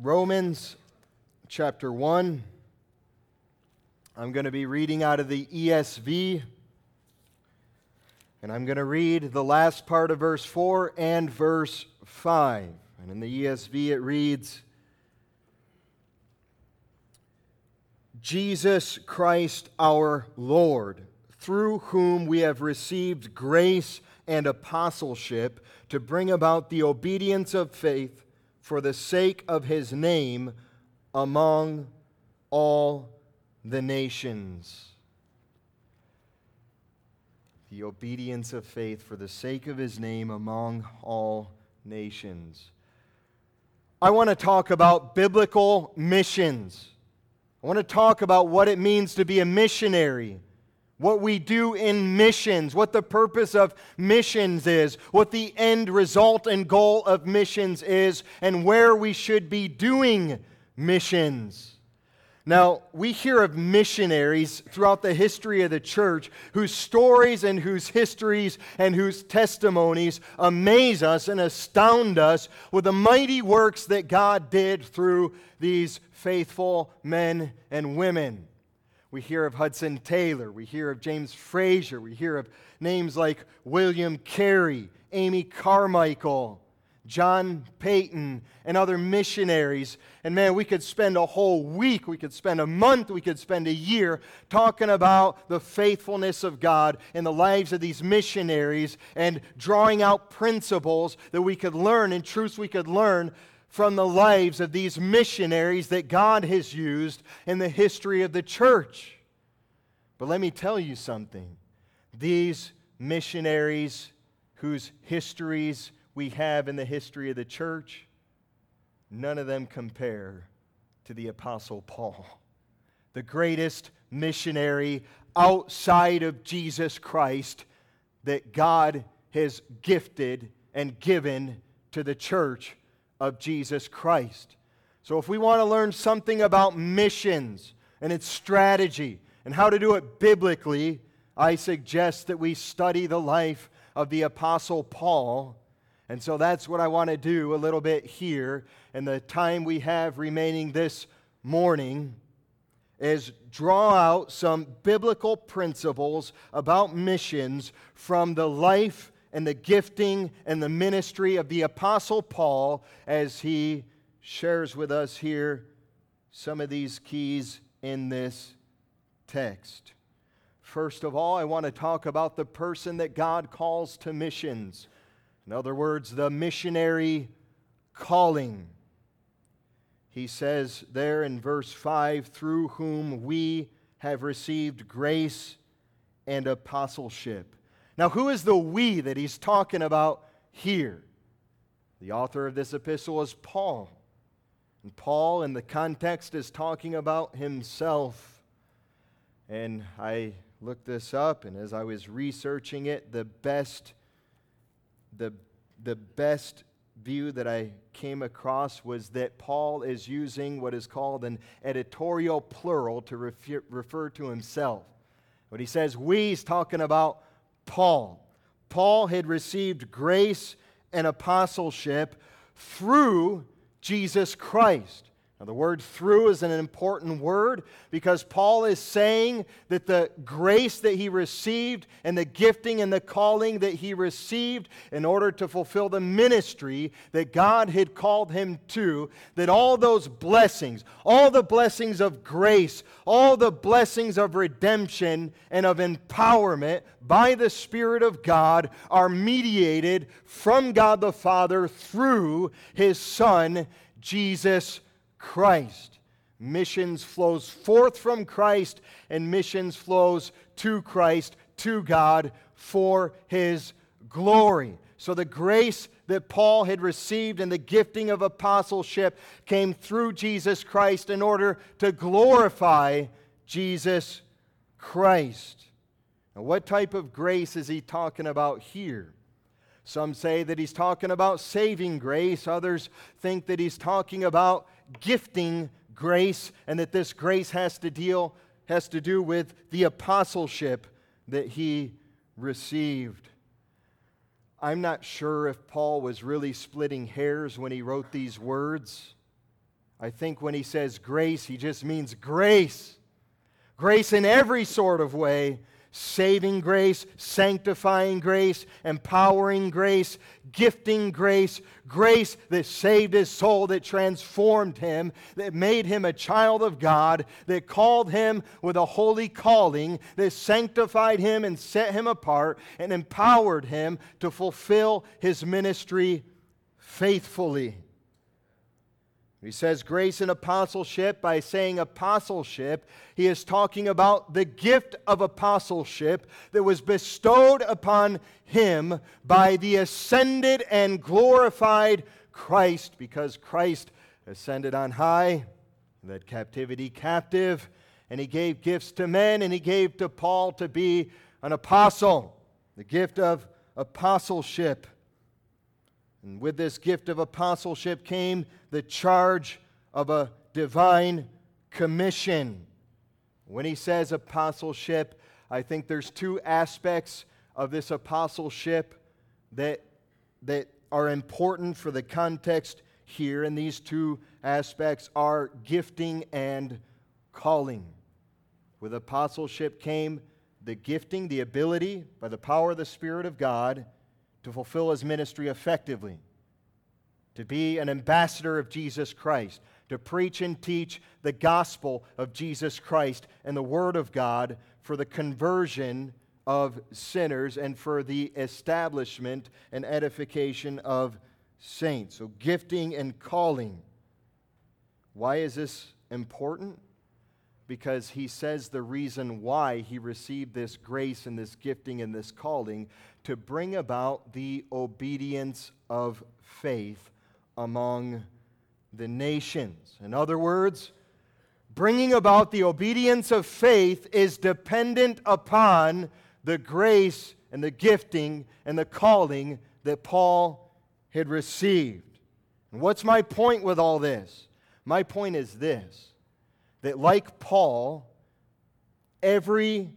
Romans chapter 1. I'm going to be reading out of the ESV. And I'm going to read the last part of verse 4 and verse 5. And in the ESV, it reads Jesus Christ our Lord, through whom we have received grace and apostleship to bring about the obedience of faith for the sake of his name among all the nations. The obedience of faith for the sake of his name among all nations. I want to talk about biblical missions. I want to talk about what it means to be a missionary, what we do in missions, what the purpose of missions is, what the end result and goal of missions is, and where we should be doing missions. Now, we hear of missionaries throughout the history of the church whose stories and whose histories and whose testimonies amaze us and astound us with the mighty works that God did through these faithful men and women. We hear of Hudson Taylor, we hear of James Fraser, we hear of names like William Carey, Amy Carmichael, John Paton, and other missionaries. And man, we could spend a whole week, we could spend a month, we could spend a year talking about the faithfulness of God in the lives of these missionaries and drawing out principles that we could learn and truths we could learn from the lives of these missionaries that God has used in the history of the church. But let me tell you something. These missionaries whose histories we have in the history of the church, none of them compare to the Apostle Paul, the greatest missionary outside of Jesus Christ that God has gifted and given to the church of Jesus Christ. So, if we want to learn something about missions and its strategy and how to do it biblically, I suggest that we study the life of the Apostle Paul and so that's what I want to do a little bit here in the time we have remaining this morning is draw out some biblical principles about missions from the life and the gifting and the ministry of the apostle Paul as he shares with us here some of these keys in this text. First of all, I want to talk about the person that God calls to missions. In other words, the missionary calling. He says there in verse 5 through whom we have received grace and apostleship. Now, who is the we that he's talking about here? The author of this epistle is Paul. And Paul, in the context, is talking about himself. And I looked this up, and as I was researching it, the best the, the best view that I came across was that Paul is using what is called an editorial plural to refer, refer to himself. When he says we, he's talking about Paul. Paul had received grace and apostleship through Jesus Christ. Now, the word through is an important word because Paul is saying that the grace that he received and the gifting and the calling that he received in order to fulfill the ministry that God had called him to, that all those blessings, all the blessings of grace, all the blessings of redemption and of empowerment by the Spirit of God are mediated from God the Father through his Son, Jesus Christ. Missions flows forth from Christ, and missions flows to Christ, to God, for his glory. So the grace that Paul had received and the gifting of apostleship came through Jesus Christ in order to glorify Jesus Christ. Now, what type of grace is he talking about here? Some say that he's talking about saving grace. Others think that he's talking about gifting grace and that this grace has to deal has to do with the apostleship that he received. I'm not sure if Paul was really splitting hairs when he wrote these words. I think when he says grace, he just means grace. Grace in every sort of way saving grace, sanctifying grace, empowering grace, gifting grace, grace that saved his soul, that transformed him, that made him a child of God, that called him with a holy calling, that sanctified him and set him apart and empowered him to fulfill his ministry faithfully. He says grace and apostleship by saying apostleship. He is talking about the gift of apostleship that was bestowed upon him by the ascended and glorified Christ because Christ ascended on high, led captivity captive, and he gave gifts to men and he gave to Paul to be an apostle, the gift of apostleship. And with this gift of apostleship came the charge of a divine commission. When he says apostleship, I think there's two aspects of this apostleship that, that are important for the context here, and these two aspects are gifting and calling. With apostleship came the gifting, the ability, by the power of the Spirit of God, to fulfill his ministry effectively, to be an ambassador of Jesus Christ, to preach and teach the gospel of Jesus Christ and the Word of God for the conversion of sinners and for the establishment and edification of saints. So, gifting and calling. Why is this important? Because he says the reason why he received this grace and this gifting and this calling to bring about the obedience of faith among the nations. In other words, bringing about the obedience of faith is dependent upon the grace and the gifting and the calling that Paul had received. And what's my point with all this? My point is this that, like Paul, every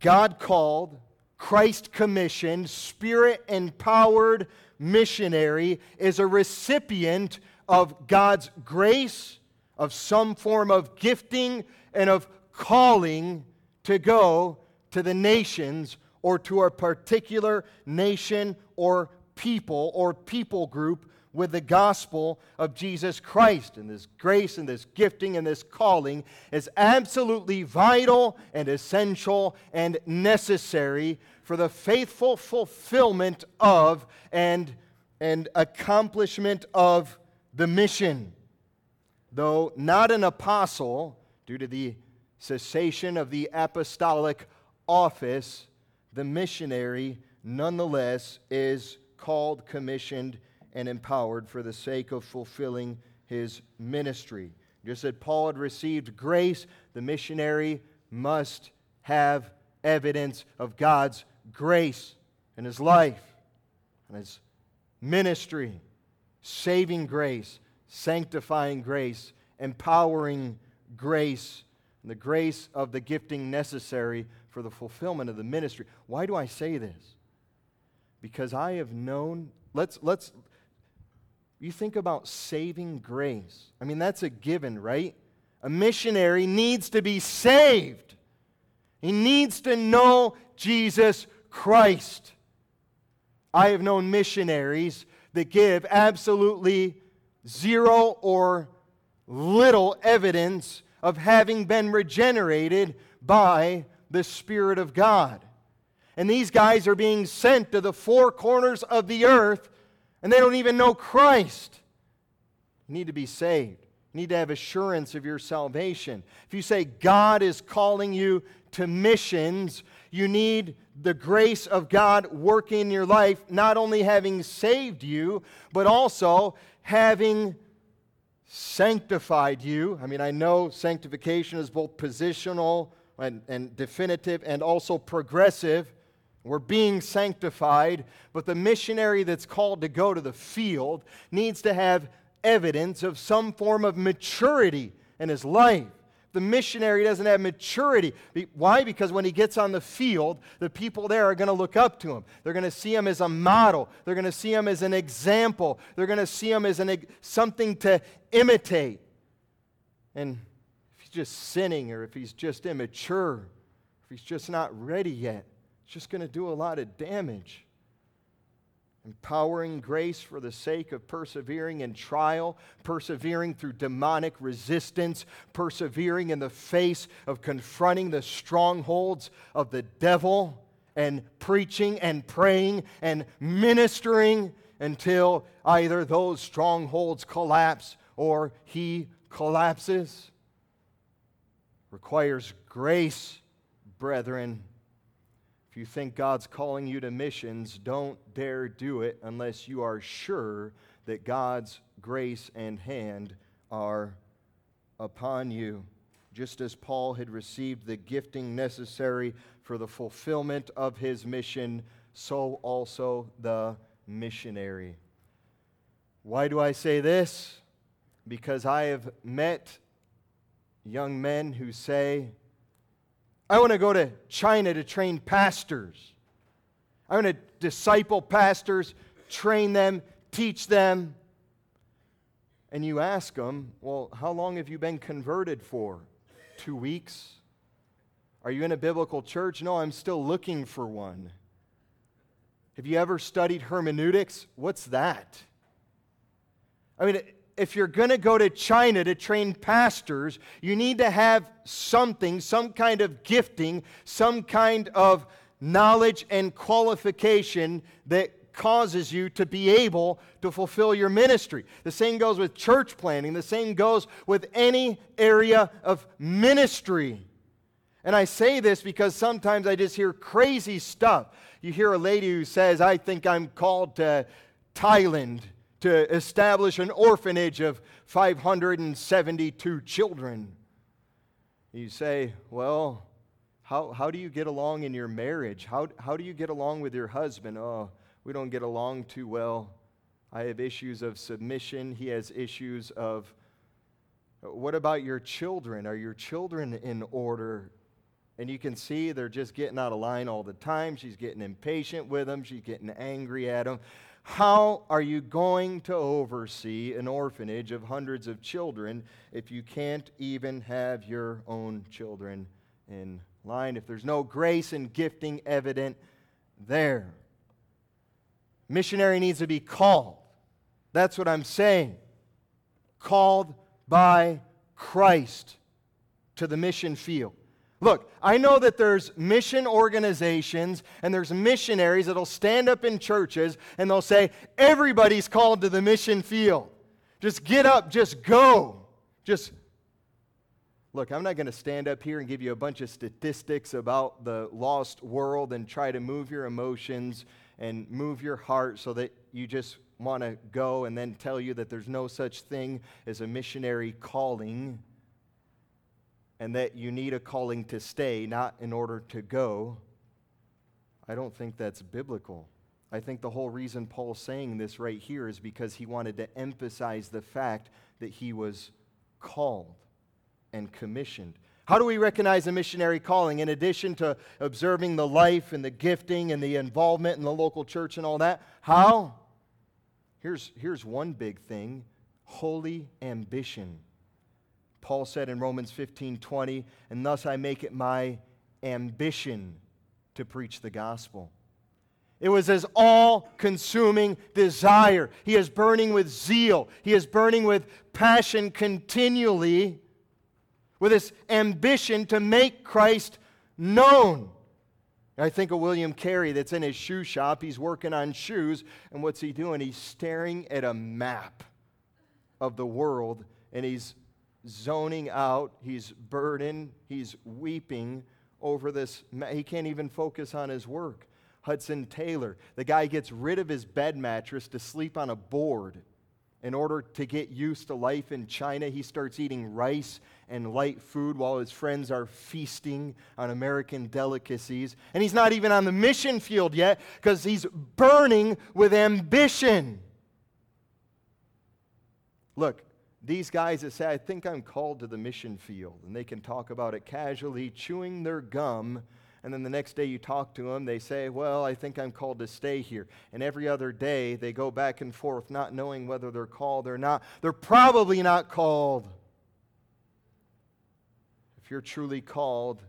God called, Christ commissioned, spirit empowered missionary is a recipient of God's grace, of some form of gifting, and of calling to go to the nations or to a particular nation or people or people group with the gospel of Jesus Christ. And this grace and this gifting and this calling is absolutely vital and essential and necessary for the faithful fulfillment of and, and accomplishment of the mission. Though not an apostle, due to the cessation of the apostolic office, the missionary nonetheless is called, commissioned, and empowered for the sake of fulfilling his ministry. Just as Paul had received grace, the missionary must have evidence of God's grace in his life and his ministry, saving grace, sanctifying grace, empowering grace, and the grace of the gifting necessary for the fulfillment of the ministry. Why do I say this? Because I have known, let's, let's, you think about saving grace. I mean, that's a given, right? A missionary needs to be saved. He needs to know Jesus Christ. I have known missionaries that give absolutely zero or little evidence of having been regenerated by the Spirit of God. And these guys are being sent to the four corners of the earth and they don't even know Christ. You need to be saved. You need to have assurance of your salvation. If you say God is calling you to missions, you need the grace of God working in your life, not only having saved you, but also having sanctified you. I mean, I know sanctification is both positional and, and definitive and also progressive. We're being sanctified, but the missionary that's called to go to the field needs to have evidence of some form of maturity in his life. The missionary doesn't have maturity. Why? Because when he gets on the field, the people there are going to look up to him. They're going to see him as a model. They're going to see him as an example. They're going to see him as an, something to imitate. And if he's just sinning or if he's just immature, if he's just not ready yet, it's just going to do a lot of damage empowering grace for the sake of persevering in trial, persevering through demonic resistance, persevering in the face of confronting the strongholds of the devil, and preaching and praying and ministering until either those strongholds collapse or he collapses. Requires grace, brethren if you think God's calling you to missions, don't dare do it unless you are sure that God's grace and hand are upon you. Just as Paul had received the gifting necessary for the fulfillment of his mission, so also the missionary. Why do I say this? Because I have met young men who say, I want to go to China to train pastors. I want to disciple pastors, train them, teach them. And you ask them, well, how long have you been converted for? Two weeks? Are you in a biblical church? No, I'm still looking for one. Have you ever studied hermeneutics? What's that? I mean, if you're going to go to China to train pastors, you need to have something, some kind of gifting, some kind of knowledge and qualification that causes you to be able to fulfill your ministry. The same goes with church planting, the same goes with any area of ministry. And I say this because sometimes I just hear crazy stuff. You hear a lady who says, I think I'm called to Thailand to establish an orphanage of 572 children. You say, well, how, how do you get along in your marriage? How, how do you get along with your husband? Oh, we don't get along too well. I have issues of submission. He has issues of. What about your children? Are your children in order? And you can see they're just getting out of line all the time. She's getting impatient with them. She's getting angry at them. How are you going to oversee an orphanage of hundreds of children if you can't even have your own children in line? If there's no grace and gifting evident there, missionary needs to be called. That's what I'm saying. Called by Christ to the mission field. Look, I know that there's mission organizations and there's missionaries that'll stand up in churches and they'll say, everybody's called to the mission field. Just get up, just go. Just Look, I'm not going to stand up here and give you a bunch of statistics about the lost world and try to move your emotions and move your heart so that you just want to go and then tell you that there's no such thing as a missionary calling and that you need a calling to stay, not in order to go, I don't think that's biblical. I think the whole reason Paul's saying this right here is because he wanted to emphasize the fact that he was called and commissioned. How do we recognize a missionary calling? In addition to observing the life and the gifting and the involvement in the local church and all that, how? Here's, here's one big thing holy ambition. Paul said in Romans 15 20, and thus I make it my ambition to preach the gospel. It was his all consuming desire. He is burning with zeal, he is burning with passion continually, with this ambition to make Christ known. I think of William Carey that's in his shoe shop. He's working on shoes, and what's he doing? He's staring at a map of the world, and he's zoning out. He's burdened. He's weeping over this. He can't even focus on his work. Hudson Taylor, the guy gets rid of his bed mattress to sleep on a board. In order to get used to life in China, he starts eating rice and light food while his friends are feasting on American delicacies. And he's not even on the mission field yet because he's burning with ambition. Look, these guys that say, I think I'm called to the mission field, and they can talk about it casually, chewing their gum, and then the next day you talk to them, they say, Well, I think I'm called to stay here. And every other day they go back and forth, not knowing whether they're called or not. They're probably not called. If you're truly called,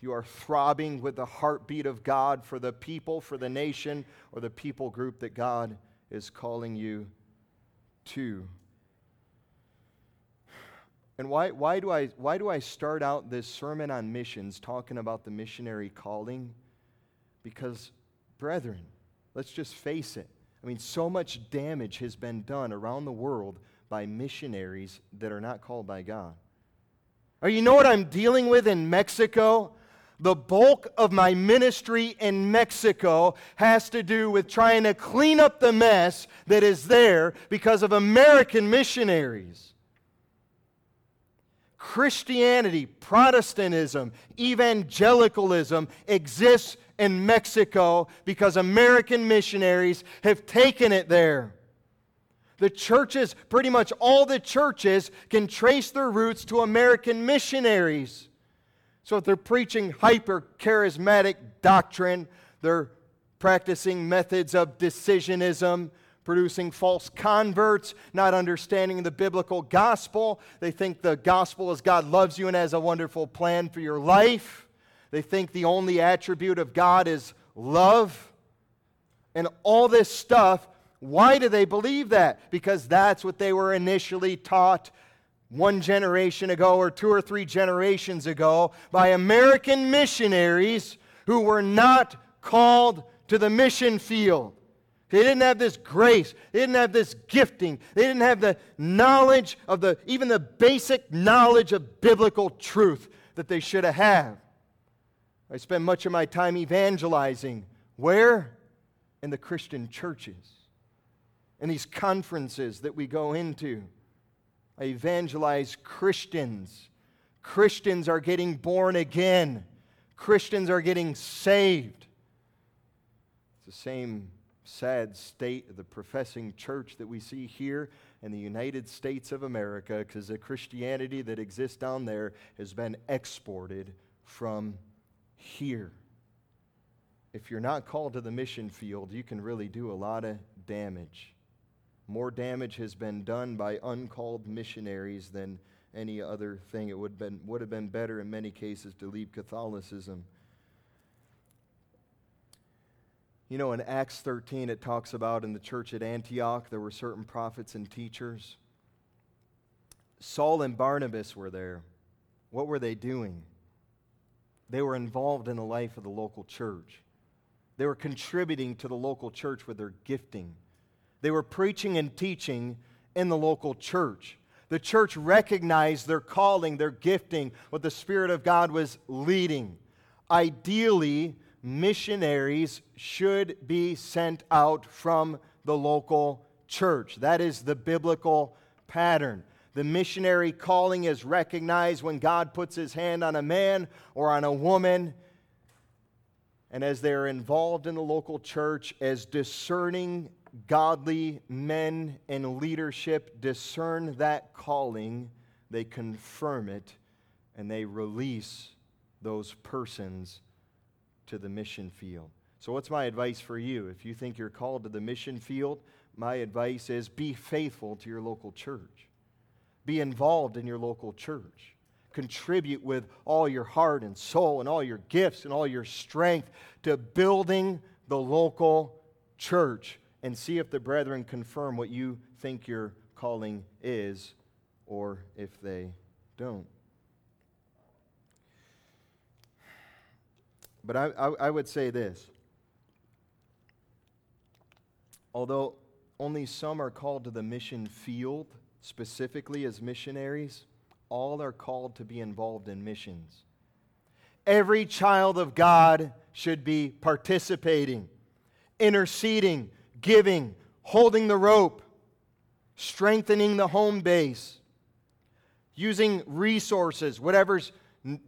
you are throbbing with the heartbeat of God for the people, for the nation, or the people group that God is calling you to. And why, why, do I, why do I start out this sermon on missions talking about the missionary calling? Because, brethren, let's just face it. I mean, so much damage has been done around the world by missionaries that are not called by God. Or you know what I'm dealing with in Mexico? The bulk of my ministry in Mexico has to do with trying to clean up the mess that is there because of American missionaries. Christianity, Protestantism, evangelicalism exists in Mexico because American missionaries have taken it there. The churches, pretty much all the churches, can trace their roots to American missionaries. So if they're preaching hyper charismatic doctrine, they're practicing methods of decisionism, producing false converts, not understanding the biblical gospel. They think the gospel is God loves you and has a wonderful plan for your life. They think the only attribute of God is love. And all this stuff why do they believe that? Because that's what they were initially taught one generation ago or two or three generations ago by American missionaries who were not called to the mission field. They didn't have this grace. They didn't have this gifting. They didn't have the knowledge of the, even the basic knowledge of biblical truth that they should have had. I spend much of my time evangelizing. Where? In the Christian churches and these conferences that we go into. I evangelize Christians. Christians are getting born again. Christians are getting saved. It's the same sad state of the professing church that we see here in the United States of America because the Christianity that exists down there has been exported from here. If you're not called to the mission field, you can really do a lot of damage. More damage has been done by uncalled missionaries than any other thing. It would, been, would have been better in many cases to leave Catholicism. You know, in Acts 13, it talks about in the church at Antioch, there were certain prophets and teachers. Saul and Barnabas were there. What were they doing? They were involved in the life of the local church. They were contributing to the local church with their gifting. They were preaching and teaching in the local church. The church recognized their calling, their gifting, what the Spirit of God was leading. Ideally, missionaries should be sent out from the local church. That is the biblical pattern. The missionary calling is recognized when God puts his hand on a man or on a woman, and as they're involved in the local church as discerning godly men in leadership discern that calling, they confirm it, and they release those persons to the mission field. So, what's my advice for you? If you think you're called to the mission field, my advice is be faithful to your local church. Be involved in your local church. Contribute with all your heart and soul and all your gifts and all your strength to building the local church and see if the brethren confirm what you think your calling is or if they don't. But I, I, I, would say this although only some are called to the mission field, specifically as missionaries, all are called to be involved in missions. Every child of God should be participating, interceding, giving, holding the rope, strengthening the home base, using resources, whatever's,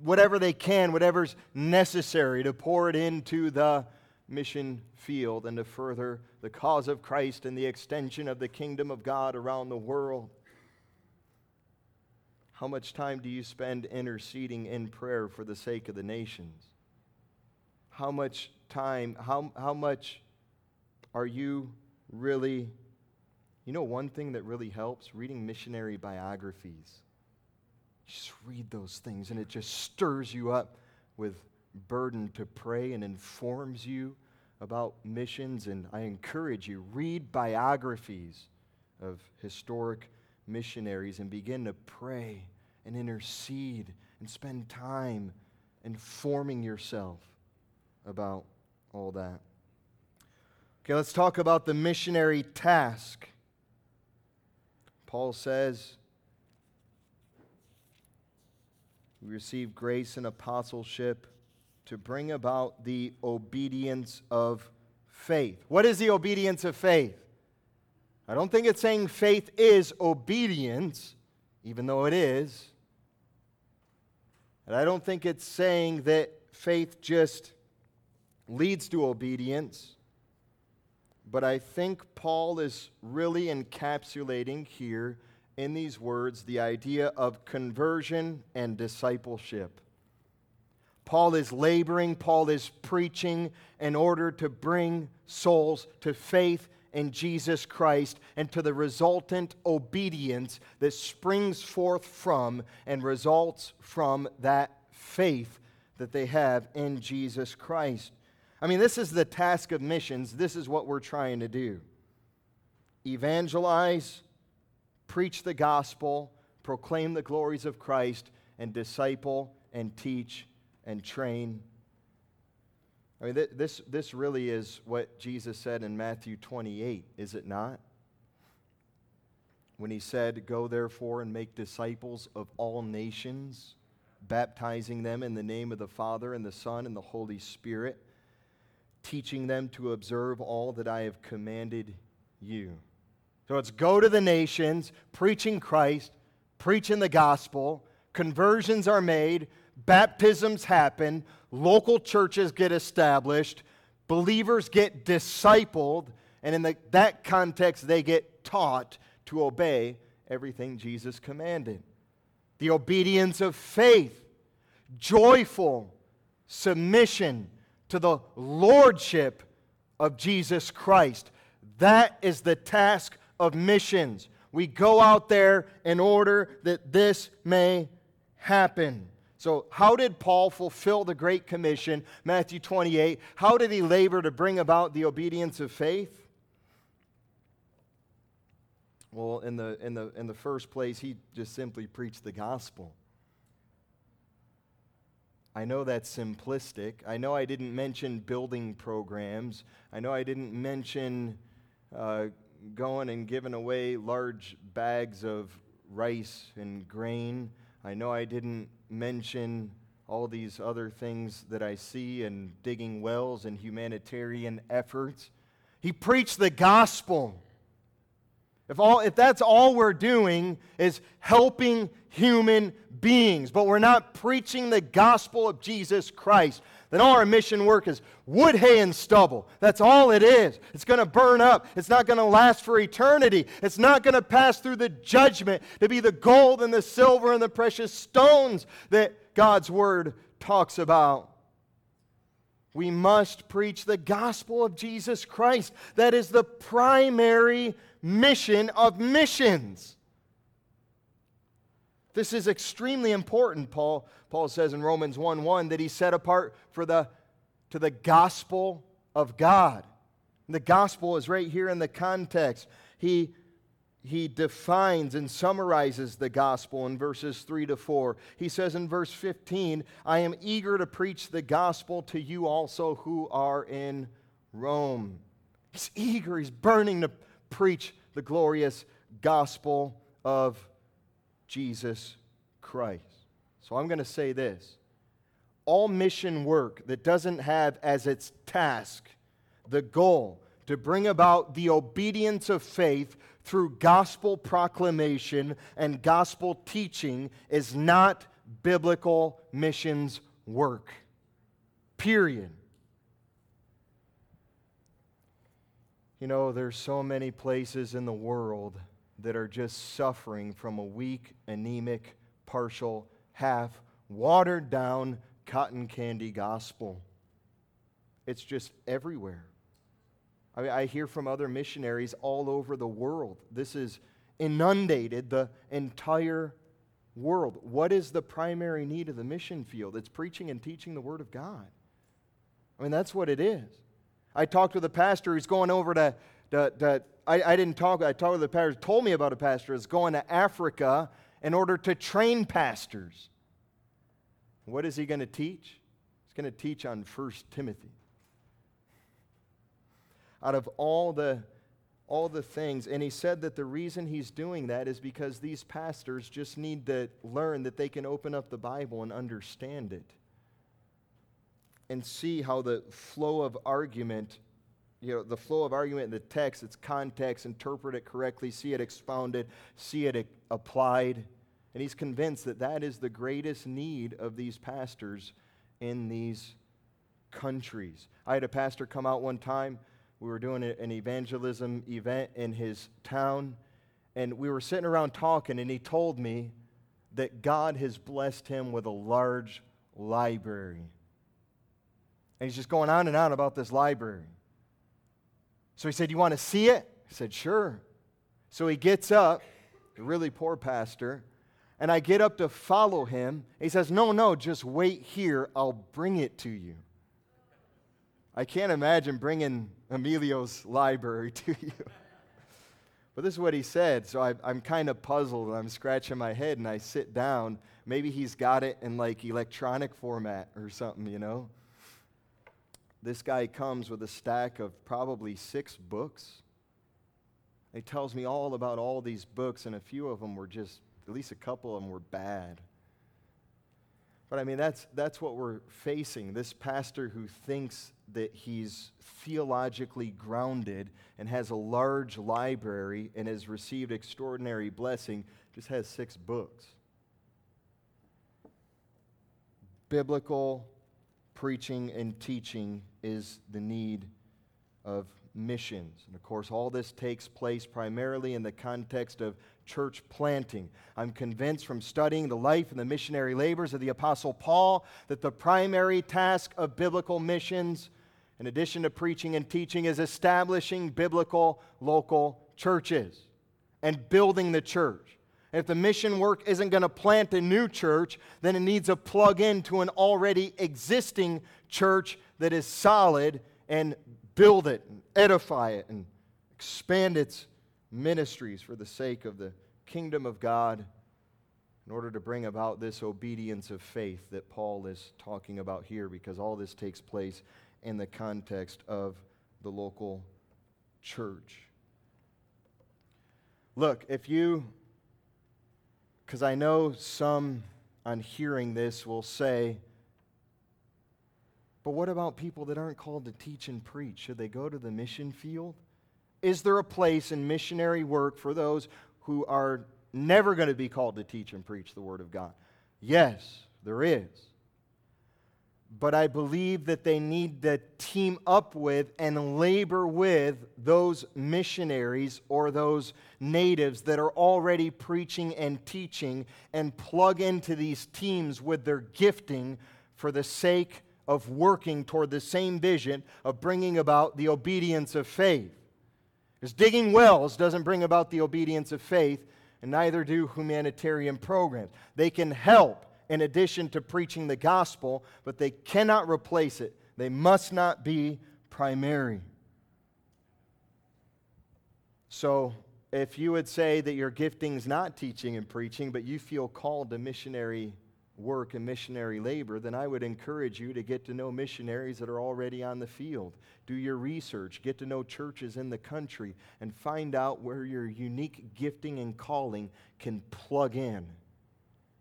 whatever they can, whatever's necessary to pour it into the mission field and to further the cause of Christ and the extension of the kingdom of God around the world. How much time do you spend interceding in prayer for the sake of the nations? How much time, how, how much are you really, you know, one thing that really helps? Reading missionary biographies. Just read those things, and it just stirs you up with burden to pray and informs you about missions. And I encourage you, read biographies of historic missionaries and begin to pray and intercede and spend time informing yourself about all that. Okay, let's talk about the missionary task. Paul says, We receive grace and apostleship to bring about the obedience of faith. What is the obedience of faith? I don't think it's saying faith is obedience, even though it is. And I don't think it's saying that faith just leads to obedience. But I think Paul is really encapsulating here in these words the idea of conversion and discipleship. Paul is laboring, Paul is preaching in order to bring souls to faith in Jesus Christ and to the resultant obedience that springs forth from and results from that faith that they have in Jesus Christ. I mean, this is the task of missions. This is what we're trying to do evangelize, preach the gospel, proclaim the glories of Christ, and disciple and teach and train. I mean, this, this really is what Jesus said in Matthew 28, is it not? When he said, Go therefore and make disciples of all nations, baptizing them in the name of the Father and the Son and the Holy Spirit teaching them to observe all that I have commanded you. So it's go to the nations, preaching Christ, preaching the gospel, conversions are made, baptisms happen, local churches get established, believers get discipled, and in the, that context, they get taught to obey everything Jesus commanded. The obedience of faith, joyful submission to the lordship of Jesus Christ. That is the task of missions. We go out there in order that this may happen. So, how did Paul fulfill the Great Commission, Matthew 28? How did he labor to bring about the obedience of faith? Well, in the, in the, in the first place, he just simply preached the gospel. I know that's simplistic. I know I didn't mention building programs. I know I didn't mention uh, going and giving away large bags of rice and grain. I know I didn't mention all these other things that I see and digging wells and humanitarian efforts. He preached the gospel. If, all, if that's all we're doing is helping human beings, but we're not preaching the gospel of Jesus Christ, then all our mission work is wood, hay, and stubble. That's all it is. It's going to burn up. It's not going to last for eternity. It's not going to pass through the judgment to be the gold and the silver and the precious stones that God's word talks about. We must preach the gospel of Jesus Christ. That is the primary mission of missions. This is extremely important, Paul, Paul says in Romans 1 1, that he's set apart for the, to the gospel of God. The gospel is right here in the context. He, he defines and summarizes the gospel in verses 3 to 4. He says in verse 15, I am eager to preach the gospel to you also who are in Rome. He's eager, he's burning to preach the glorious gospel of Jesus Christ. So I'm going to say this all mission work that doesn't have as its task the goal to bring about the obedience of faith through gospel proclamation and gospel teaching is not biblical missions work. Period. You know, there's so many places in the world that are just suffering from a weak, anemic partial, half watered down cotton candy gospel. It's just everywhere. I, mean, I hear from other missionaries all over the world. This is inundated the entire world. What is the primary need of the mission field? It's preaching and teaching the Word of God. I mean, that's what it is. I talked with a pastor who's going over to, to, to I, I, didn't talk, I talked with a pastor, told me about a pastor who's going to Africa in order to train pastors. What is he going to teach? He's going to teach on 1 Timothy. Out of all the all the things. And he said that the reason he's doing that is because these pastors just need to learn that they can open up the Bible and understand it and see how the flow of argument, you know, the flow of argument in the text, its context, interpret it correctly, see it expounded, see it applied. And he's convinced that that is the greatest need of these pastors in these countries. I had a pastor come out one time we were doing an evangelism event in his town, and we were sitting around talking, and he told me that God has blessed him with a large library. And he's just going on and on about this library. So he said, You want to see it? I said, Sure. So he gets up, a really poor pastor, and I get up to follow him. He says, No, no, just wait here. I'll bring it to you. I can't imagine bringing Emilio's library to you. But this is what he said. So I, am kind of puzzled and I'm scratching my head and I sit down. Maybe he's got it in like electronic format or something, you know? This guy comes with a stack of probably six books. He tells me all about all these books, and a few of them were just, at least a couple of them were bad. But I mean, that's, that's what we're facing. This pastor who thinks that he's theologically grounded and has a large library and has received extraordinary blessing just has six books. Biblical preaching and teaching is the need of missions. And of course, all this takes place primarily in the context of church planting. I'm convinced from studying the life and the missionary labors of the Apostle Paul that the primary task of biblical missions, in addition to preaching and teaching, is establishing biblical local churches and building the church. If the mission work isn't going to plant a new church, then it needs to plug into an already existing church that is solid and build it and edify it and expand its ministries for the sake of the kingdom of God in order to bring about this obedience of faith that Paul is talking about here, because all this takes place in the context of the local church. Look, if you, because I know some on hearing this will say, but what about people that aren't called to teach and preach? Should they go to the mission field? Is there a place in missionary work for those who are never going to be called to teach and preach the Word of God? Yes, there is. But I believe that they need to team up with and labor with those missionaries or those natives that are already preaching and teaching and plug into these teams with their gifting for the sake of working toward the same vision of bringing about the obedience of faith. Because digging wells doesn't bring about the obedience of faith, and neither do humanitarian programs. They can help in addition to preaching the gospel, but they cannot replace it. They must not be primary. So, if you would say that your gifting is not teaching and preaching, but you feel called to missionary work and missionary labor, then I would encourage you to get to know missionaries that are already on the field. Do your research, get to know churches in the country, and find out where your unique gifting and calling can plug in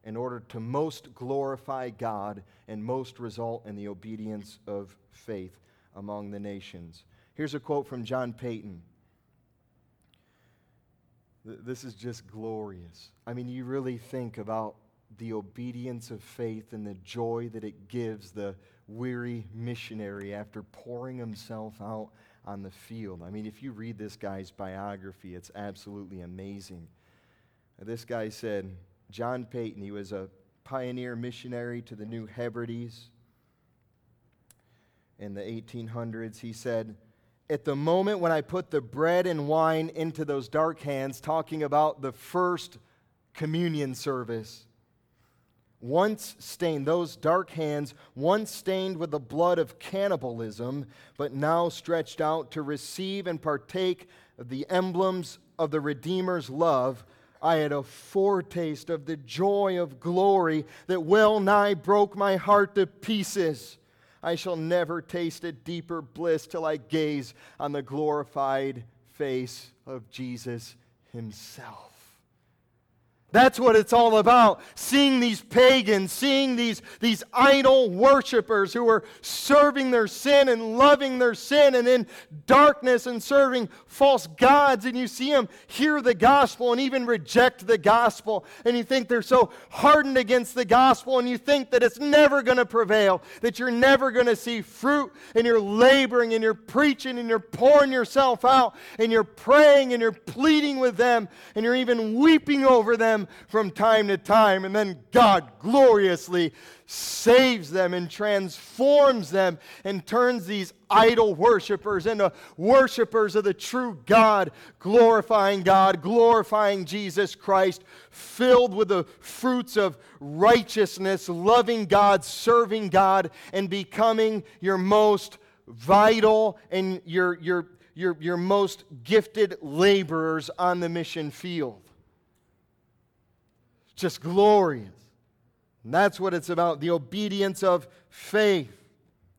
in order to most glorify God and most result in the obedience of faith among the nations. Here's a quote from John Paton. This is just glorious. I mean, you really think about the obedience of faith and the joy that it gives the weary missionary after pouring himself out on the field. I mean, if you read this guy's biography, it's absolutely amazing. This guy said, John Paton. He was a pioneer missionary to the New Hebrides in the 1800s. He said, At the moment when I put the bread and wine into those dark hands, talking about the first communion service, once stained, those dark hands, once stained with the blood of cannibalism, but now stretched out to receive and partake of the emblems of the Redeemer's love, I had a foretaste of the joy of glory that well nigh broke my heart to pieces. I shall never taste a deeper bliss till I gaze on the glorified face of Jesus Himself. That's what it's all about. Seeing these pagans, seeing these, these idol worshippers who are serving their sin and loving their sin and in darkness and serving false gods. And you see them hear the gospel and even reject the gospel. And you think they're so hardened against the gospel and you think that it's never going to prevail, that you're never going to see fruit and you're laboring and you're preaching and you're pouring yourself out and you're praying and you're pleading with them and you're even weeping over them them from time to time, and then God gloriously saves them and transforms them and turns these idol worshippers into worshippers of the true God, glorifying God, glorifying Jesus Christ, filled with the fruits of righteousness, loving God, serving God, and becoming your most vital and your, your, your, your most gifted laborers on the mission field just glorious. And that's what it's about the obedience of faith.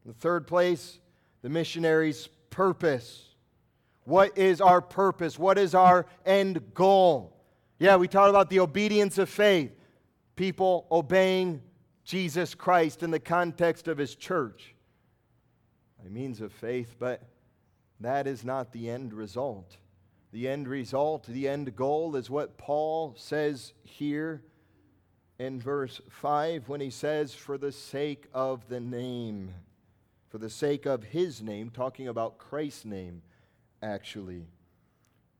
In the third place, the missionary's purpose. What is our purpose? What is our end goal? Yeah, we talked about the obedience of faith, people obeying Jesus Christ in the context of his church by means of faith, but that is not the end result. The end result, the end goal is what Paul says here in verse 5 when he says, For the sake of the name, for the sake of his name, talking about Christ's name, actually.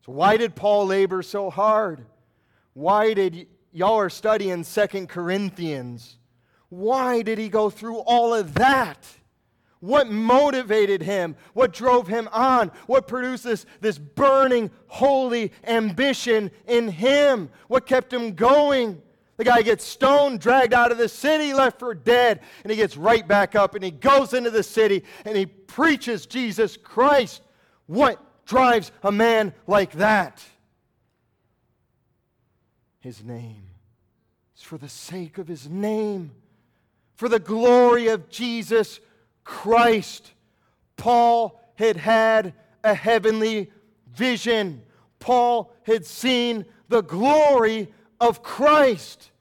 So, why did Paul labor so hard? Why did y- y'all are studying Second Corinthians? Why did he go through all of that? What motivated him? What drove him on? What produced this, this burning, holy ambition in him? What kept him going? The guy gets stoned, dragged out of the city, left for dead, and he gets right back up and he goes into the city and he preaches Jesus Christ. What drives a man like that? His name. It's for the sake of his name, for the glory of Jesus Christ. Paul had had a heavenly vision. Paul had seen the glory of Christ.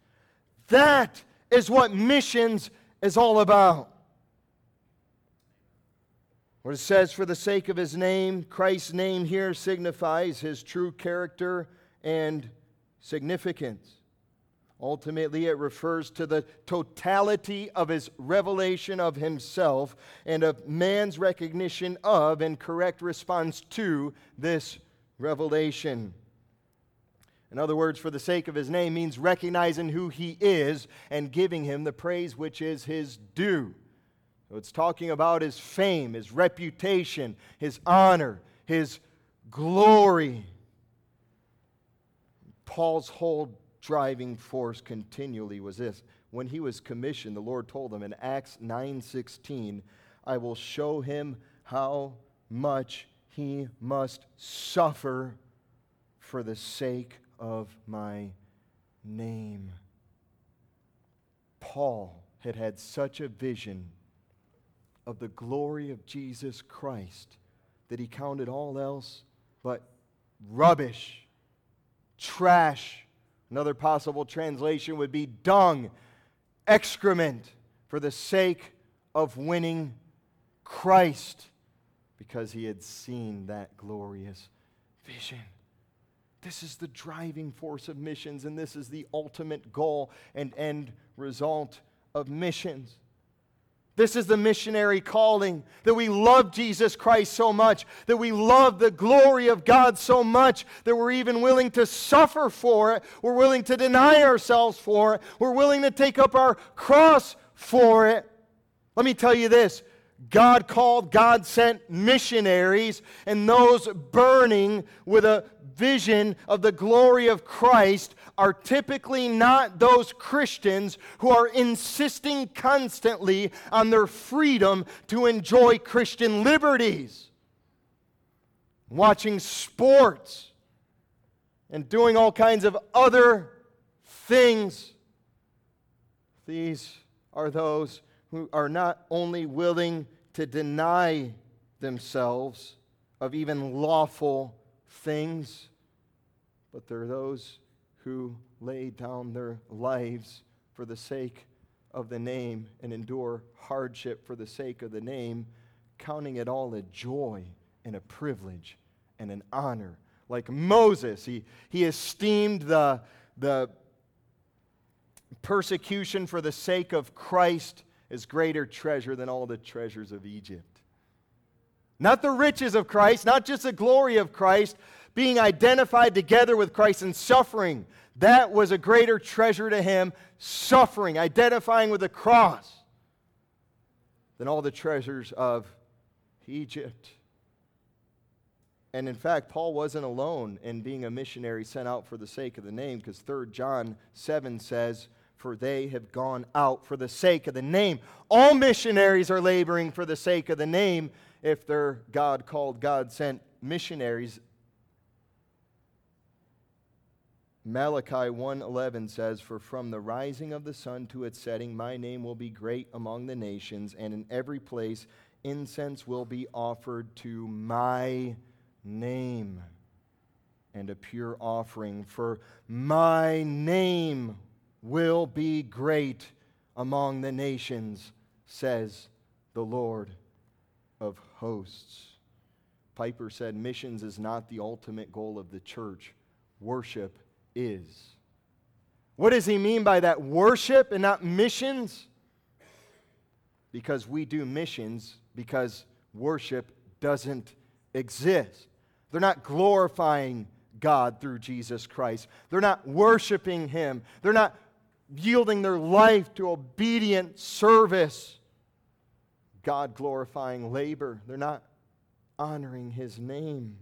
That is what missions is all about. What it says, for the sake of his name, Christ's name here signifies his true character and significance. Ultimately, it refers to the totality of his revelation of himself and of man's recognition of and correct response to this revelation. In other words, for the sake of his name means recognizing who he is and giving him the praise which is his due. So it's talking about his fame, his reputation, his honor, his glory. Paul's whole driving force continually was this. When he was commissioned, the Lord told him in Acts 9:16, I will show him how much he must suffer for the sake of my name. Paul had had such a vision of the glory of Jesus Christ that he counted all else but rubbish, trash. Another possible translation would be dung, excrement, for the sake of winning Christ because he had seen that glorious vision. This is the driving force of missions, and this is the ultimate goal and end result of missions. This is the missionary calling that we love Jesus Christ so much, that we love the glory of God so much, that we're even willing to suffer for it. We're willing to deny ourselves for it. We're willing to take up our cross for it. Let me tell you this God called, God sent missionaries, and those burning with a vision of the glory of Christ are typically not those Christians who are insisting constantly on their freedom to enjoy Christian liberties, watching sports, and doing all kinds of other things. These are those who are not only willing to deny themselves of even lawful things, but they're those who lay down their lives for the sake of the name and endure hardship for the sake of the name, counting it all a joy and a privilege and an honor. Like Moses, he, he esteemed the, the persecution for the sake of Christ is greater treasure than all the treasures of Egypt. Not the riches of Christ, not just the glory of Christ, being identified together with Christ and suffering. That was a greater treasure to him, suffering, identifying with the cross, than all the treasures of Egypt. And in fact, Paul wasn't alone in being a missionary sent out for the sake of the name, because 3 John 7 says, for they have gone out for the sake of the name. All missionaries are laboring for the sake of the name if they're God called, God sent missionaries. Malachi 1:11 says for from the rising of the sun to its setting my name will be great among the nations and in every place incense will be offered to my name and a pure offering for my name will be great among the nations, says the Lord of hosts. Piper said, Missions is not the ultimate goal of the church, worship is. What does he mean by that? Worship and not missions? Because we do missions because worship doesn't exist. They're not glorifying God through Jesus Christ. They're not worshiping Him. They're not yielding their life to obedient service, God glorifying labor. They're not honoring His name.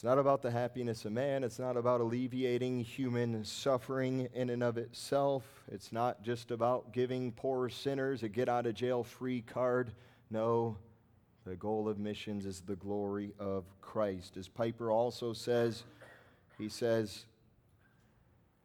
It's not about the happiness of man. It's not about alleviating human suffering in and of itself. It's not just about giving poor sinners a get out of jail free card. No, the goal of missions is the glory of Christ. As Piper also says, he says,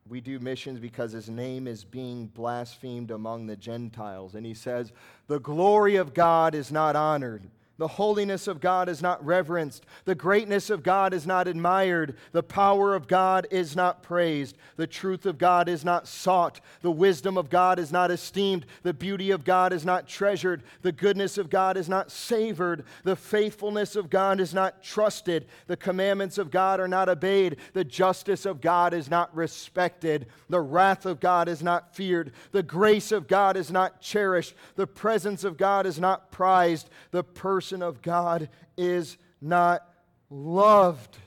we do missions because his name is being blasphemed among the Gentiles. And he says, The glory of God is not honored. The holiness of God is not reverenced. The greatness of God is not admired. The power of God is not praised. The truth of God is not sought. The wisdom of God is not esteemed. The beauty of God is not treasured. The goodness of God is not savored. The faithfulness of God is not trusted. The commandments of God are not obeyed. The justice of God is not respected. The wrath of God is not feared. The grace of God is not cherished. The presence of God is not prized. The person person of God is not loved.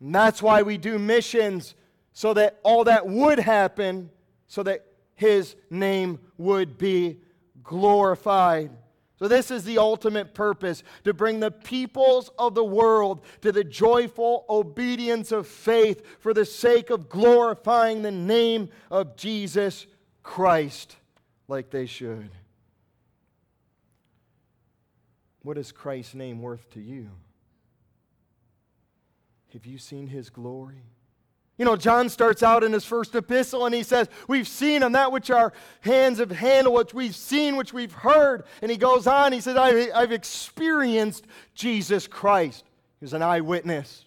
And that's why we do missions, so that all that would happen, so that his name would be glorified. So, this is the ultimate purpose to bring the peoples of the world to the joyful obedience of faith for the sake of glorifying the name of Jesus Christ like they should. What is Christ's name worth to you? Have you seen his glory? You know, John starts out in his first epistle and he says, We've seen him, that which our hands have handled, which we've seen, which we've heard. And he goes on, he says, I've experienced Jesus Christ. He's an eyewitness.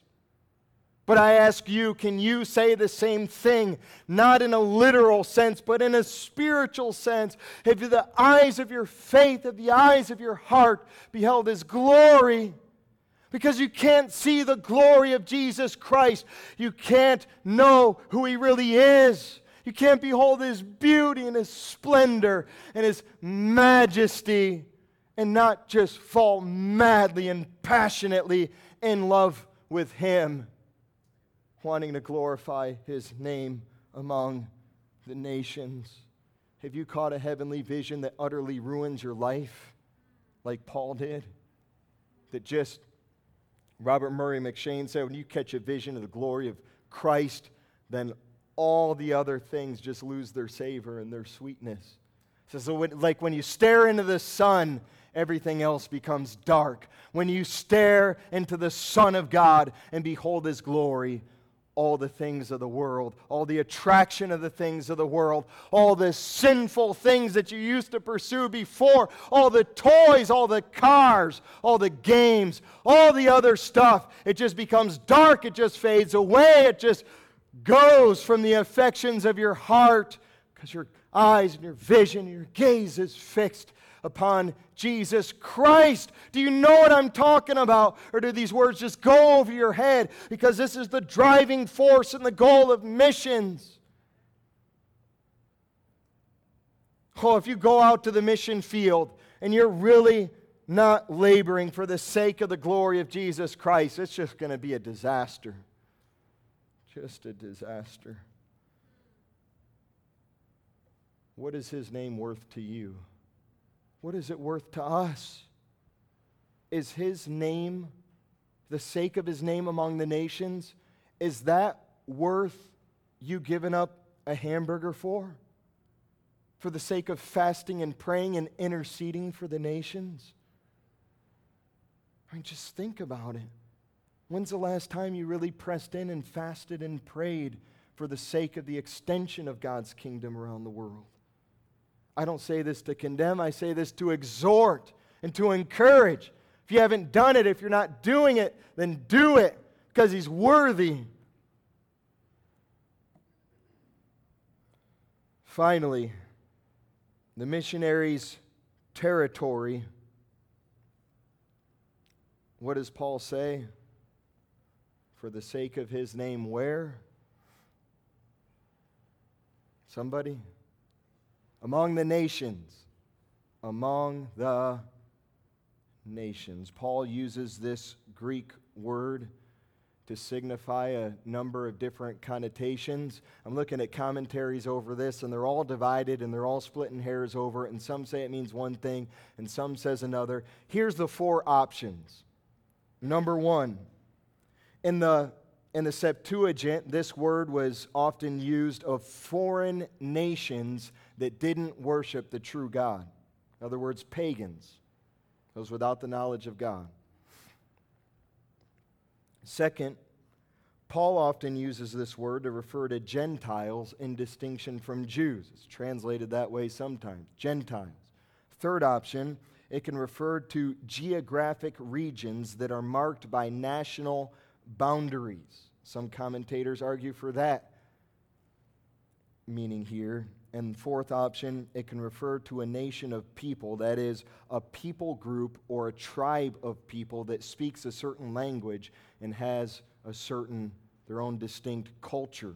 But I ask you, can you say the same thing? Not in a literal sense, but in a spiritual sense. Have the eyes of your faith, have the eyes of your heart beheld his glory? Because you can't see the glory of Jesus Christ. You can't know who he really is. You can't behold his beauty and his splendor and his majesty and not just fall madly and passionately in love with him, wanting to glorify his name among the nations. Have you caught a heavenly vision that utterly ruins your life, like Paul did? That just, Robert Murray M'Cheyne said, when you catch a vision of the glory of Christ, then all the other things just lose their savor and their sweetness. So, so when, like when you stare into the sun, everything else becomes dark. When you stare into the Son of God and behold His glory, all the things of the world, all the attraction of the things of the world, all the sinful things that you used to pursue before, all the toys, all the cars, all the games, all the other stuff. It just becomes dark, it just fades away, it just goes from the affections of your heart because your eyes and your vision, your gaze is fixed upon Jesus Christ. Do you know what I'm talking about? Or do these words just go over your head? Because this is the driving force and the goal of missions. Oh, if you go out to the mission field and you're really not laboring for the sake of the glory of Jesus Christ, it's just going to be a disaster. Just a disaster. What is his name worth to you? What is it worth to us? Is his name, the sake of his name among the nations, is that worth you giving up a hamburger for? For the sake of fasting and praying and interceding for the nations? I mean, just think about it. When's the last time you really pressed in and fasted and prayed for the sake of the extension of God's kingdom around the world? I don't say this to condemn, I say this to exhort and to encourage. If you haven't done it, if you're not doing it, then do it because He's worthy. Finally, the missionaries' territory. What does Paul say? For the sake of his name, where? Somebody? Among the nations. Among the nations. Paul uses this Greek word to signify a number of different connotations. I'm looking at commentaries over this, and they're all divided and they're all splitting hairs over it. And some say it means one thing, and some says another. Here's the four options. Number one, in the in the Septuagint, this word was often used of foreign nations that didn't worship the true God. In other words, pagans, those without the knowledge of God. Second, Paul often uses this word to refer to Gentiles in distinction from Jews. It's translated that way sometimes Gentiles. Third option, it can refer to geographic regions that are marked by national boundaries. Some commentators argue for that meaning here. And fourth option, it can refer to a nation of people, that is, a people group or a tribe of people that speaks a certain language and has a certain, their own distinct culture.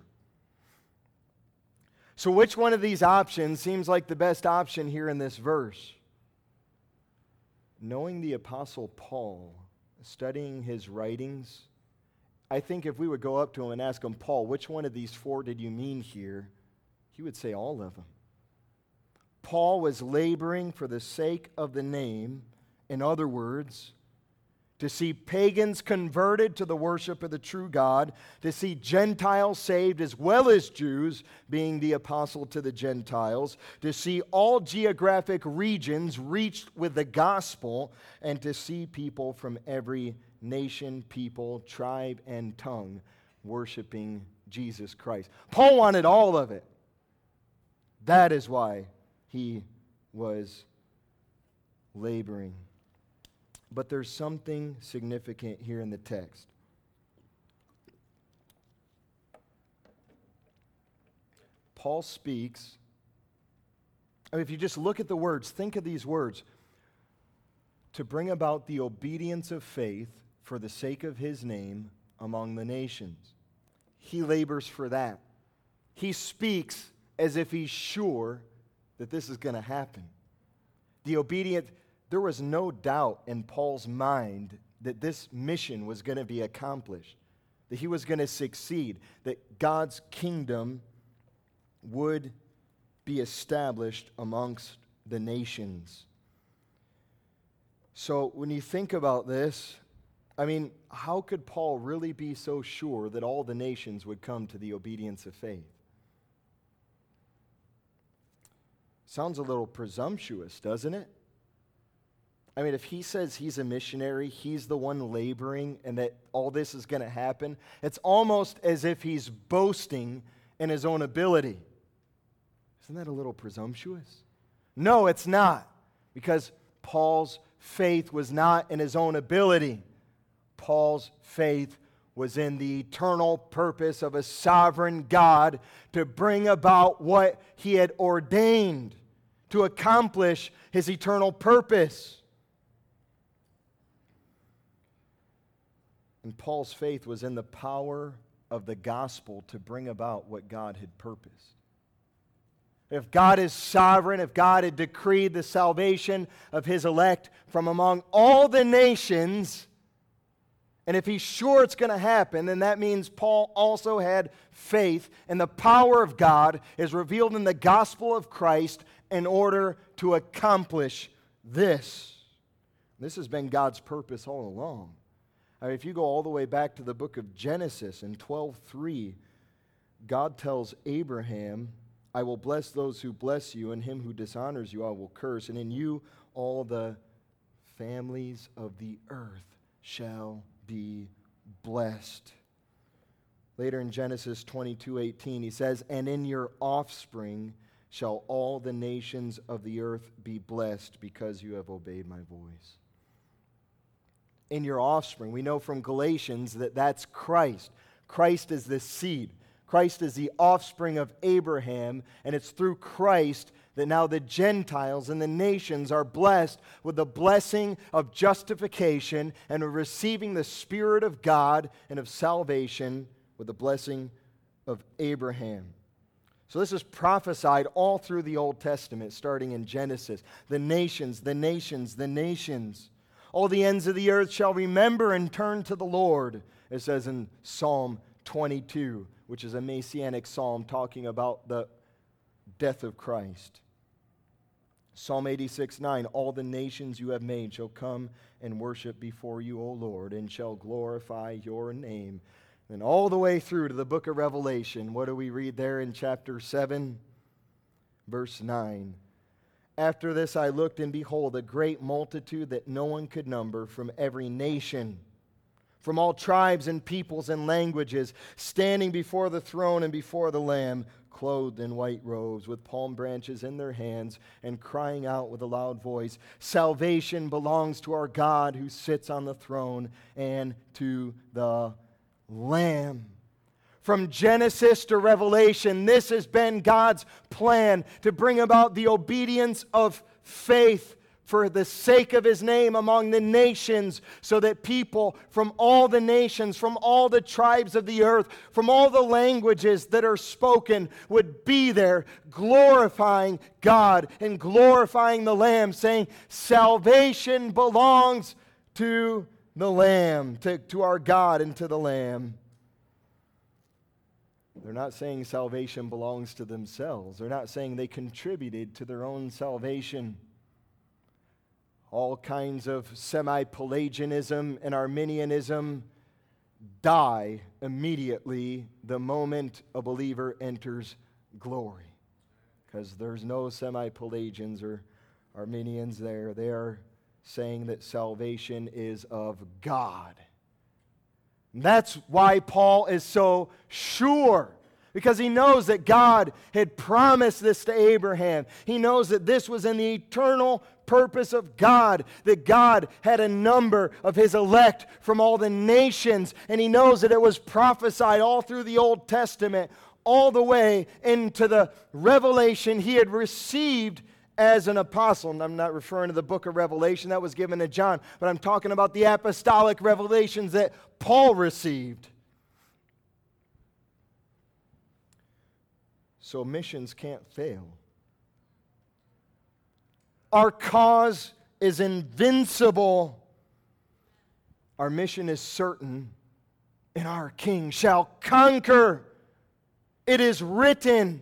So, which one of these options seems like the best option here in this verse? Knowing the Apostle Paul, studying his writings, I think if we would go up to him and ask him, Paul, which one of these four did you mean here? He would say all of them. Paul was laboring for the sake of the name. In other words, to see pagans converted to the worship of the true God, to see Gentiles saved as well as Jews, being the apostle to the Gentiles, to see all geographic regions reached with the gospel, and to see people from every nation, people, tribe, and tongue worshiping Jesus Christ. Paul wanted all of it. That is why he was laboring. But there's something significant here in the text. Paul speaks. I mean, if you just look at the words, think of these words to bring about the obedience of faith for the sake of his name among the nations. He labors for that. He speaks as if he's sure that this is going to happen. The obedient, there was no doubt in Paul's mind that this mission was going to be accomplished, that he was going to succeed, that God's kingdom would be established amongst the nations. So when you think about this, I mean, how could Paul really be so sure that all the nations would come to the obedience of faith? Sounds a little presumptuous, doesn't it? I mean, if he says he's a missionary, he's the one laboring, and that all this is going to happen, it's almost as if he's boasting in his own ability. Isn't that a little presumptuous? No, it's not, because Paul's faith was not in his own ability. Paul's faith was in the eternal purpose of a sovereign God to bring about what he had ordained to accomplish his eternal purpose. And Paul's faith was in the power of the gospel to bring about what God had purposed. If God is sovereign, if God had decreed the salvation of his elect from among all the nations, and if he's sure it's going to happen, then that means Paul also had faith, and the power of God is revealed in the gospel of Christ in order to accomplish this. This has been God's purpose all along. I mean, if you go all the way back to the book of Genesis in 12:3, God tells Abraham, I will bless those who bless you, and him who dishonors you I will curse, and in you all the families of the earth shall be blessed. Later in Genesis 22 18, he says, And in your offspring shall all the nations of the earth be blessed because you have obeyed my voice in your offspring. We know from Galatians that that's Christ. Christ is the seed. Christ is the offspring of Abraham, and it's through Christ that now the Gentiles and the nations are blessed with the blessing of justification and of receiving the Spirit of God and of salvation with the blessing of Abraham. So, this is prophesied all through the Old Testament, starting in Genesis. The nations, the nations, the nations. All the ends of the earth shall remember and turn to the Lord, it says in Psalm 22, which is a messianic psalm talking about the death of Christ. Psalm 86 9, all the nations you have made shall come and worship before you, O Lord, and shall glorify your name. And all the way through to the book of Revelation, what do we read there in chapter 7, verse 9? After this, I looked, and behold, a great multitude that no one could number from every nation, from all tribes and peoples and languages, standing before the throne and before the Lamb, clothed in white robes, with palm branches in their hands, and crying out with a loud voice Salvation belongs to our God who sits on the throne and to the Lamb. From Genesis to Revelation, this has been God's plan to bring about the obedience of faith for the sake of his name among the nations, so that people from all the nations, from all the tribes of the earth, from all the languages that are spoken would be there, glorifying God and glorifying the Lamb, saying, Salvation belongs to the Lamb, to, to our God and to the Lamb. They're not saying salvation belongs to themselves. They're not saying they contributed to their own salvation. All kinds of semi Pelagianism and Arminianism die immediately the moment a believer enters glory. Because there's no semi Pelagians or Arminians there. They are saying that salvation is of God. That's why Paul is so sure. Because he knows that God had promised this to Abraham. He knows that this was in the eternal purpose of God, that God had a number of his elect from all the nations. And he knows that it was prophesied all through the Old Testament, all the way into the revelation he had received as an apostle. And I'm not referring to the book of Revelation that was given to John, but I'm talking about the apostolic revelations that Paul received. so missions can't fail. Our cause is invincible. Our mission is certain, and our King shall conquer. It is written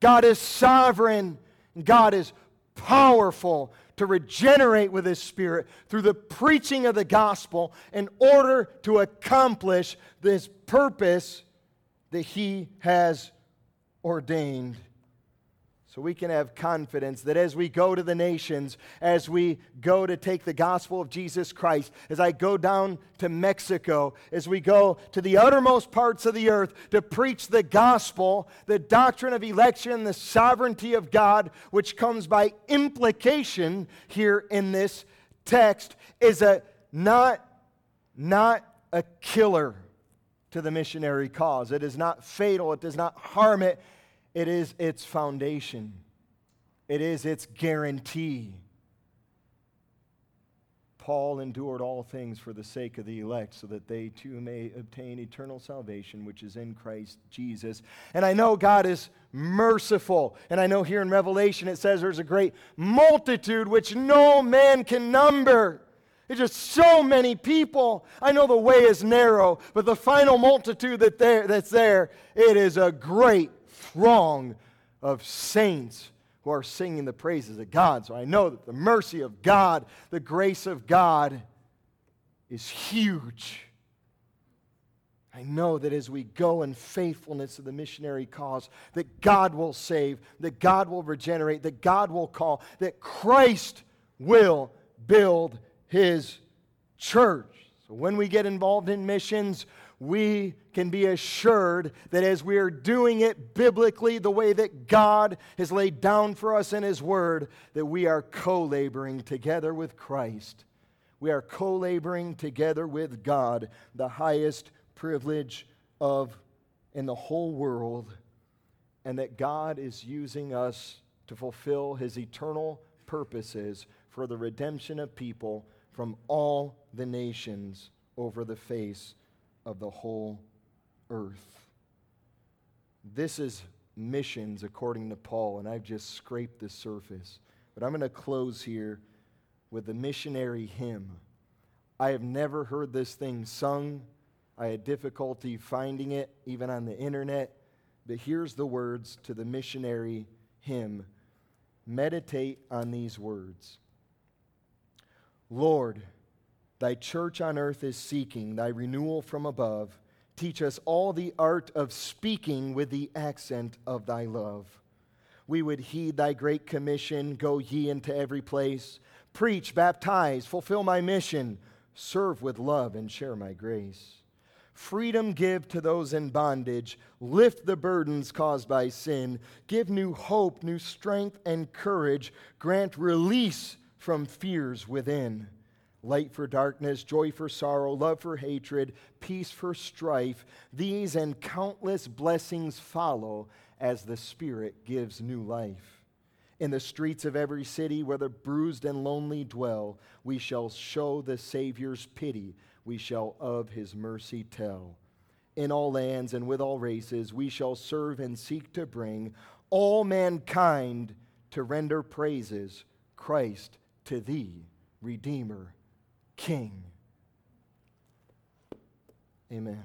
God is sovereign, God is powerful to regenerate with His Spirit through the preaching of the gospel in order to accomplish this purpose that He has ordained. So we can have confidence that as we go to the nations, as we go to take the gospel of Jesus Christ, as I go down to Mexico, as we go to the uttermost parts of the earth to preach the gospel, the doctrine of election, the sovereignty of God, which comes by implication here in this text, is a not, not a killer to the missionary cause. It is not fatal, it does not harm it it is its foundation, it is its guarantee. Paul endured all things for the sake of the elect, so that they too may obtain eternal salvation, which is in Christ Jesus. And I know God is merciful. And I know here in Revelation it says there's a great multitude which no man can number. It's just so many people. I know the way is narrow, but the final multitude that there, that's there, it is a great throng of saints who are singing the praises of God. So I know that the mercy of God, the grace of God is huge. I know that as we go in faithfulness to the missionary cause, that God will save, that God will regenerate, that God will call, that Christ will build his church. So when we get involved in missions, we can be assured that as we are doing it biblically, the way that God has laid down for us in His Word, that we are co laboring together with Christ. We are co laboring together with God, the highest privilege of in the whole world, and that God is using us to fulfill His eternal purposes for the redemption of people from all the nations over the face of the whole earth. This is missions according to Paul, and I've just scraped the surface. But I'm going to close here with the missionary hymn. I have never heard this thing sung. I had difficulty finding it, even on the internet. But here's the words to the missionary hymn Meditate on these words Lord, Thy church on earth is seeking thy renewal from above. Teach us all the art of speaking with the accent of thy love. We would heed thy great commission go ye into every place. Preach, baptize, fulfill my mission, serve with love, and share my grace. Freedom give to those in bondage, lift the burdens caused by sin, give new hope, new strength, and courage, grant release from fears within light for darkness, joy for sorrow, love for hatred, peace for strife. These and countless blessings follow as the Spirit gives new life. In the streets of every city where the bruised and lonely dwell, we shall show the Savior's pity, we shall of his mercy tell. In all lands and with all races, we shall serve and seek to bring all mankind to render praises, Christ to thee, Redeemer King. Amen.